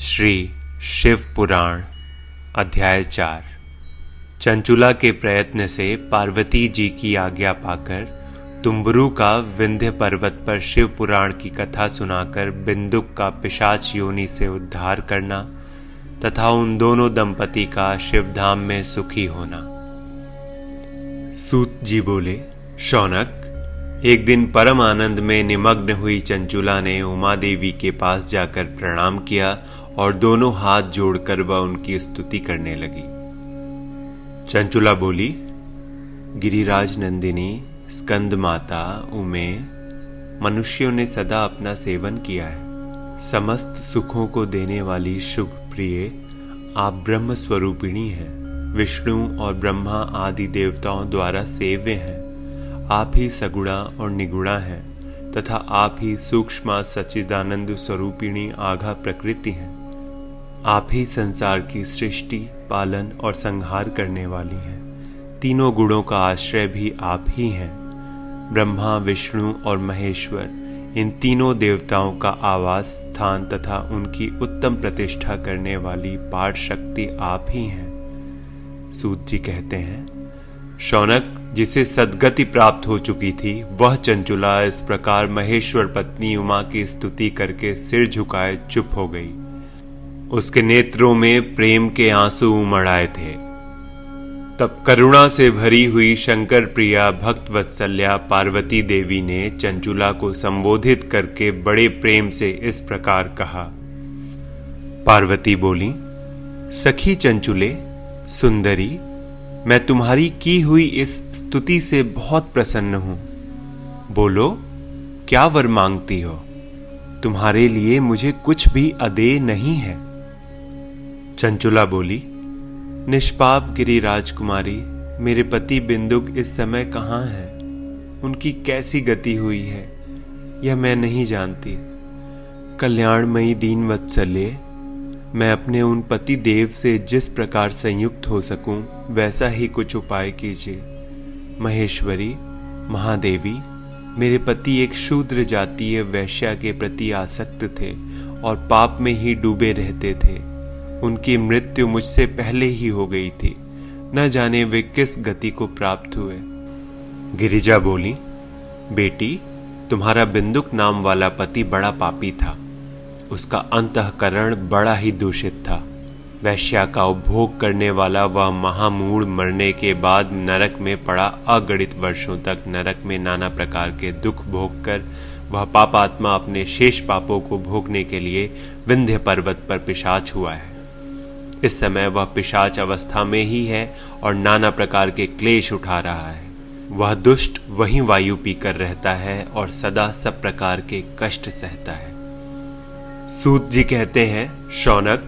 श्री शिव पुराण, अध्याय चार। चंचुला के प्रयत्न से पार्वती जी की आज्ञा पाकर तुम्बरू का विंध्य पर्वत पर शिव पुराण की कथा सुनाकर बिंदुक का पिशाच योनि से उद्धार करना तथा उन दोनों दंपति का शिवधाम में सुखी होना। सूत जी बोले, शौनक एक दिन परम आनंद में निमग्न हुई चंचुला ने उमा देवी के पास जाकर प्रणाम किया और दोनों हाथ जोड़कर वह उनकी स्तुति करने लगी। चंचुला बोली, गिरिराज नंदिनी, स्कंद माता, उमे, मनुष्यों ने सदा अपना सेवन किया है। समस्त सुखों को देने वाली शुभ प्रिय, आप ब्रह्म स्वरूपिणी हैं। विष्णु और ब्रह्मा आदि देवताओं द्वारा सेव्य हैं। आप ही सगुणा और निगुणा है, तथा आप ही सूक्ष्म सच्चिदानंद स्वरूपिणी आघा प्रकृति हैं। आप ही संसार की सृष्टि, पालन और संहार करने वाली हैं। तीनों गुणों का आश्रय भी आप ही हैं। ब्रह्मा, विष्णु और महेश्वर, इन तीनों देवताओं का आवास स्थान तथा उनकी उत्तम प्रतिष्ठा करने वाली पाठ शक्ति आप ही हैं। सूत जी कहते हैं, शौनक जिसे सदगति प्राप्त हो चुकी थी, वह चंचुला इस प्रकार महेश्वर पत्नी उमा की स्तुति करके सिर झुकाए चुप हो गई। उसके नेत्रों में प्रेम के आँसू उमड़ आए थे। तब करुणा से भरी हुई शंकर प्रिया भक्त वत्सल्या पार्वती देवी ने चंचुला को संबोधित करके बड़े प्रेम से इस प्रकार कहा। पार्वती बोली, सखी चंचुले, सुंदरी मैं तुम्हारी की हुई इस स्तुति से बहुत प्रसन्न हूँ। बोलो, क्या वर मांगती हो? तुम्हारे लिए मुझे कुछ भी अदे नहीं है। चंचुला बोली, निष्पाप गिरी राजकुमारी, मेरे पति बिंदुक इस समय कहाँ है? उनकी कैसी गति हुई है? यह मैं नहीं जानती। कल्याणमयी दीन वत्सल्य मैं अपने उन पति देव से जिस प्रकार संयुक्त हो सकूँ, वैसा ही कुछ उपाय कीजिए। महेश्वरी, महादेवी, मेरे पति एक शूद्र जातीय वैश्या के प्रति आसक्त थे और पाप में ही डूबे रहते थे। उनकी मृत्यु मुझसे पहले ही हो गई थी। न जाने वे किस गति को प्राप्त हुए। गिरिजा बोली, बेटी, तुम्हारा बिंदुक नाम वाला पति बड़ा पापी था। उसका अंतकरण बड़ा ही दूषित था। वैश्या का उपभोग करने वाला वह महामूढ़ मरने के बाद नरक में पड़ा अगणित वर्षों तक नरक में नाना प्रकार के दुख भोग कर, वह पापात्मा अपने शेष पापों को भोगने के लिए विंध्य पर्वत पर पिशाच हुआ है। इस समय वह पिशाच अवस्था में ही है और नाना प्रकार के क्लेश उठा रहा है। वह दुष्ट वही वायु पीकर रहता है और सदा सब प्रकार के कष्ट सहता है। सूत जी कहते हैं, शौनक,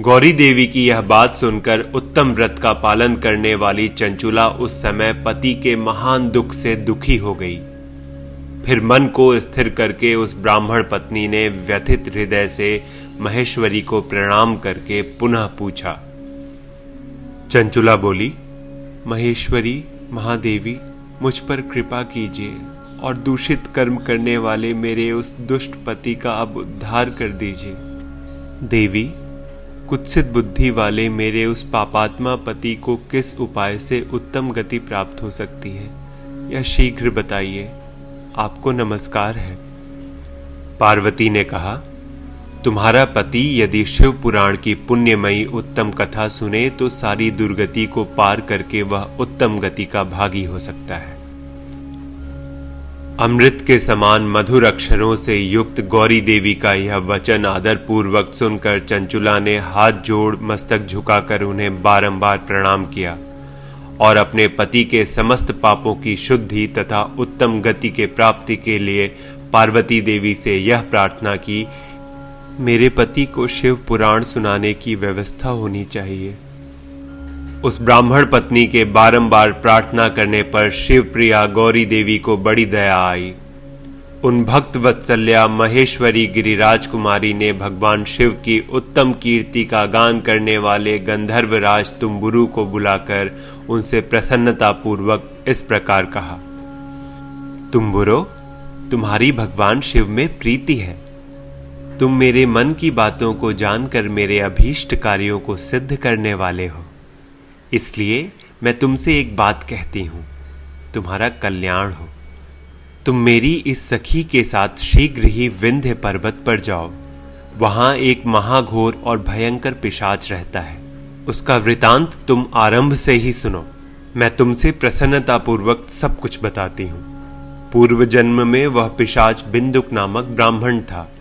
गौरी देवी की यह बात सुनकर उत्तम व्रत का पालन करने वाली चंचुला उस समय पति के महान दुख से दुखी हो गई। फिर मन को स्थिर करके उस ब्राह्मण पत्नी ने व्यथित हृदय से महेश्वरी को प्रणाम करके पुनः पूछा। चंचुला बोली, महेश्वरी, महादेवी, मुझ पर कृपा कीजिए। और दूषित कर्म करने वाले मेरे उस दुष्ट पति का अब उद्धार कर दीजिए। देवी, कुत्सित बुद्धि वाले मेरे उस पापात्मा पति को किस उपाय से उत्तम गति प्राप्त हो सकती है, यह शीघ्र बताइए। आपको नमस्कार है। पार्वती ने कहा, तुम्हारा पति यदि शिव पुराण की पुण्यमयी उत्तम कथा सुने तो सारी दुर्गति को पार करके वह उत्तम गति का भागी हो सकता है। अमृत के समान मधुर अक्षरों से युक्त गौरी देवी का यह वचन आदर पूर्वक सुनकर चंचुला ने हाथ जोड़ मस्तक झुकाकर उन्हें बारंबार प्रणाम किया और अपने पति के समस्त पापों की शुद्धि तथा उत्तम गति के प्राप्ति के लिए पार्वती देवी से यह प्रार्थना की, मेरे पति को शिव पुराण सुनाने की व्यवस्था होनी चाहिए। उस ब्राह्मण पत्नी के बारंबार प्रार्थना करने पर शिव प्रिया गौरी देवी को बड़ी दया आई। उन भक्त वत्सल्या महेश्वरी गिरिराज कुमारी ने भगवान शिव की उत्तम कीर्ति का गान करने वाले गंधर्व राज तुम्बुरु को बुलाकर उनसे प्रसन्नता पूर्वक इस प्रकार कहा, तुम्बुरो, तुम्हारी भगवान शिव में प्रीति है। तुम मेरे मन की बातों को जानकर मेरे अभीष्ट कार्यों को सिद्ध करने वाले हो। इसलिए मैं तुमसे एक बात कहती हूँ। तुम्हारा कल्याण हो। तुम मेरी इस सखी के साथ शीघ्र ही विंध्य पर्वत पर जाओ। वहाँ एक महाघोर और भयंकर पिशाच रहता है। उसका वृतांत तुम आरंभ से ही सुनो। मैं तुमसे प्रसन्नता पूर्वक सब कुछ बताती हूँ। पूर्व जन्म में वह पिशाच बिंदुक नामक ब्राह्मण था।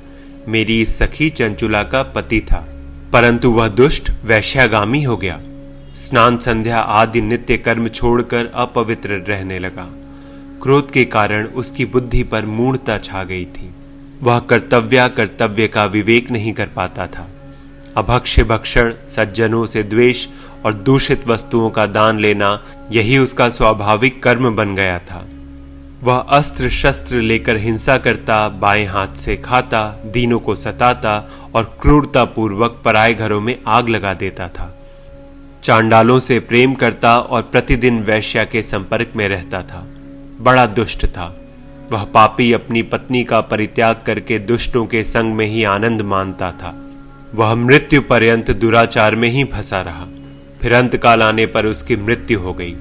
मेरी इस सखी चंचुला का पति था। परंतु वह दुष्ट, वैश्यागामी हो गया। स्नान संध्या आदि नित्य कर्म छोड़कर अपवित्र रहने लगा। क्रोध के कारण उसकी बुद्धि पर मूर्ता छा गई थी। वह कर्तव्य कर्तव्य का विवेक नहीं कर पाता था। अभक्ष्य भक्षण, सज्जनों से द्वेष और दूषित वस्तुओं का दान लेना यही उसका स्वाभाविक कर्म बन गया था। वह अस्त्र शस्त्र लेकर हिंसा करता, बाएँ हाथ से खाता, दीनों को सताता और क्रूरता पूर्वक पराए घरों में आग लगा देता था। चांडालों से प्रेम करता और प्रतिदिन वैश्या के संपर्क में रहता था। बड़ा दुष्ट था। वह पापी अपनी पत्नी का परित्याग करके दुष्टों के संग में ही आनंद मानता था। वह मृत्यु पर्यंत दुराचार में ही फंसा रहा। फिर अंत काल आने पर उसकी मृत्यु हो गई।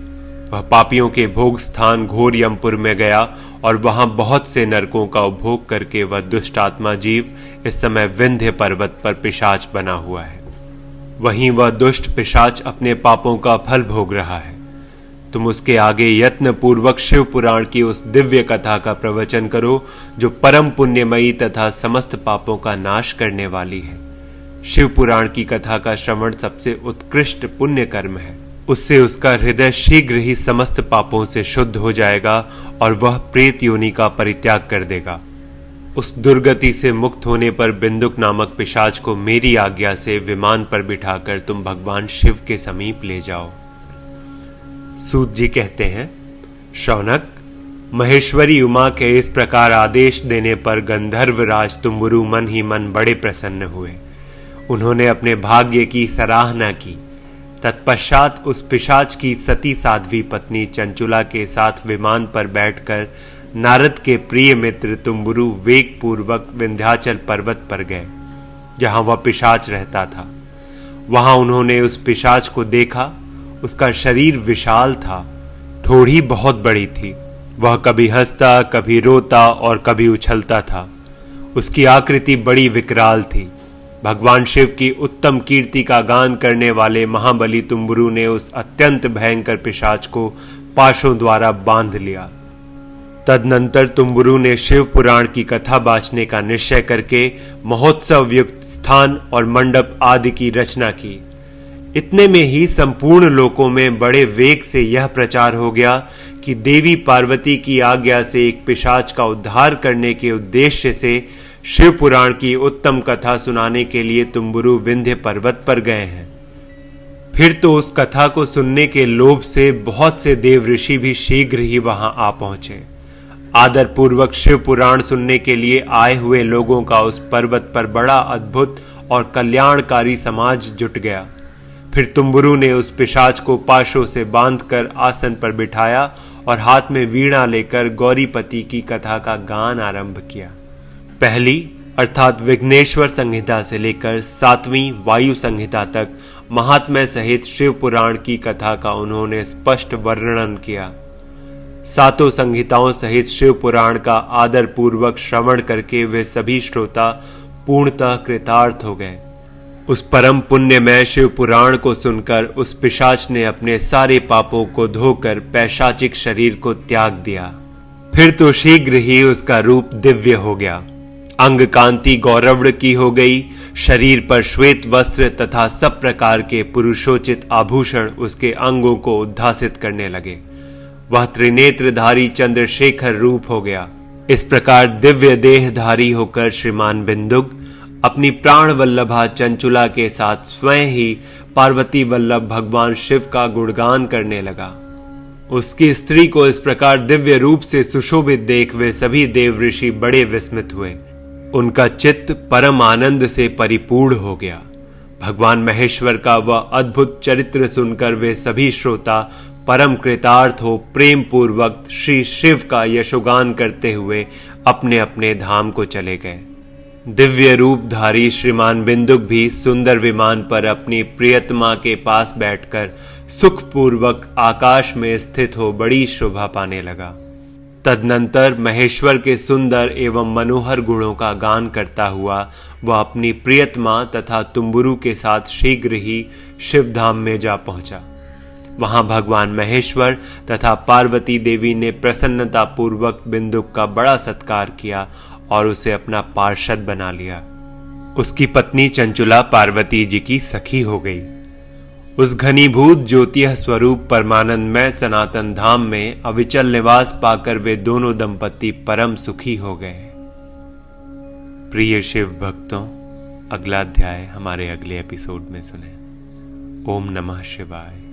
वह पापियों के भोग स्थान घोर यमपुर में गया और वहाँ बहुत से नरकों का उपभोग करके वह दुष्ट आत्मा जीव इस समय विंध्य पर्वत पर पिशाच बना हुआ है। वहीं वह दुष्ट पिशाच अपने पापों का फल भोग रहा है। तुम उसके आगे यत्न पूर्वक शिव पुराण की उस दिव्य कथा का प्रवचन करो, जो परम पुण्यमयी तथा समस्त पापों का नाश करने वाली है। शिव पुराण की कथा का श्रवण सबसे उत्कृष्ट पुण्य कर्म है। उससे उसका हृदय शीघ्र ही समस्त पापों से शुद्ध हो जाएगा और वह प्रेत योनि का परित्याग कर देगा। उस दुर्गति से मुक्त होने पर बिंदुक नामक पिशाच को मेरी आज्ञा से विमान पर बिठाकर तुम भगवान शिव के समीप ले जाओ। सूत जी कहते हैं, शौनक, महेश्वरी उमा के इस प्रकार आदेश देने पर गंधर्व राज तुम्बुरु मन ही मन बड़े प्रसन्न हुए। उन्होंने अपने भाग्य की सराहना की। तत्पश्चात उस पिशाच की सती साध्वी पत्नी चंचुला के साथ विमान पर बैठकर नारद के प्रिय मित्र तुम्बुरु वेग पूर्वक विंध्याचल पर्वत पर गए, जहाँ वह पिशाच रहता था। वहाँ उन्होंने उस पिशाच को देखा, उसका शरीर विशाल था, ठोड़ी बहुत बड़ी थी। वह कभी हंसता, कभी रोता और कभी उछलता था। उसकी आकृति बड़ी विकराल थी। भगवान शिव की उत्तम कीर्ति का गान करने वाले महाबली तुम्बुरु ने उस अत्यंत भयंकर पिशाच को पाशों द्वारा बाँध लिया। तदनंतर तुम्बुरु ने शिव पुराण की कथा बांचने का निश्चय करके महोत्सव युक्त स्थान और मंडप आदि की रचना की। इतने में ही संपूर्ण लोकों में बड़े वेग से यह प्रचार हो गया कि देवी पार्वती की आज्ञा से एक पिशाच का उद्धार करने के उद्देश्य से शिव पुराण की उत्तम कथा सुनाने के लिए तुम्बुरु विंध्य पर्वत पर गए हैं। फिर तो उस कथा को सुनने के लोभ से बहुत से देव ऋषि भी शीघ्र ही वहाँ आ पहुँचे। आदर पूर्वक शिव पुराण सुनने के लिए आए हुए लोगों का उस पर्वत पर बड़ा अद्भुत और कल्याणकारी समाज जुट गया। फिर तुम्बुरु ने उस पिशाच को पाशों से बांधकर आसन पर बिठाया और हाथ में वीणा लेकर गौरीपति की कथा का गान आरंभ किया। पहली, अर्थात विघ्नेश्वर संहिता से लेकर सातवीं वायु संहिता तक महात्म्य सहित शिव पुराण की कथा का उन्होंने स्पष्ट वर्णन किया। सातों संहिताओं सहित शिव पुराण का आदर पूर्वक श्रवण करके वे सभी श्रोता पूर्णतः कृतार्थ हो गए। उस परम पुण्यमय शिव पुराण को सुनकर उस पिशाच ने अपने सारे पापों को धोकर पैशाचिक शरीर को त्याग दिया। फिर तो शीघ्र ही उसका रूप दिव्य हो गया। अंग कांति गौरव की हो गई, शरीर पर श्वेत वस्त्र तथा सब प्रकार के पुरुषोचित आभूषण उसके अंगों को उद्धासित करने लगे। वह त्रिनेत्रधारी चंद्रशेखर रूप हो गया। इस प्रकार दिव्य देहधारी होकर श्रीमान बिंदुक अपनी प्राण वल्लभा चंचुला के साथ स्वयं ही पार्वती वल्लभ भगवान शिव का गुणगान करने लगा। उसकी स्त्री को इस प्रकार दिव्य रूप से सुशोभित देख वे सभी देव ऋषि बड़े विस्मित हुए। उनका चित्त परम आनंद से परिपूर्ण हो गया। भगवान महेश्वर का वह अद्भुत चरित्र सुनकर वे सभी श्रोता परम कृतार्थ हो प्रेम पूर्वक श्री शिव का यशोगान करते हुए अपने अपने धाम को चले गए। दिव्य रूपधारी श्रीमान बिंदुक भी सुंदर विमान पर अपनी प्रियतमा के पास बैठकर सुखपूर्वक आकाश में स्थित हो बड़ी शोभा पाने लगा। तदनंतर महेश्वर के सुंदर एवं मनोहर गुणों का गान करता हुआ वह अपनी प्रियतमा तथा तुम्बुरु के साथ शीघ्र ही शिवधाम में जा पहुँचा। वहाँ भगवान महेश्वर तथा पार्वती देवी ने प्रसन्नता पूर्वक बिंदुक का बड़ा सत्कार किया और उसे अपना पार्षद बना लिया। उसकी पत्नी चंचुला पार्वती जी की सखी हो गई। उस घनीभूत ज्योतिह स्वरूप परमानंद में सनातन धाम में अविचल निवास पाकर वे दोनों दंपति परम सुखी हो गए। प्रिय शिव भक्तों, अगला अध्याय हमारे अगले एपिसोड में सुने। ओम नमः शिवाय।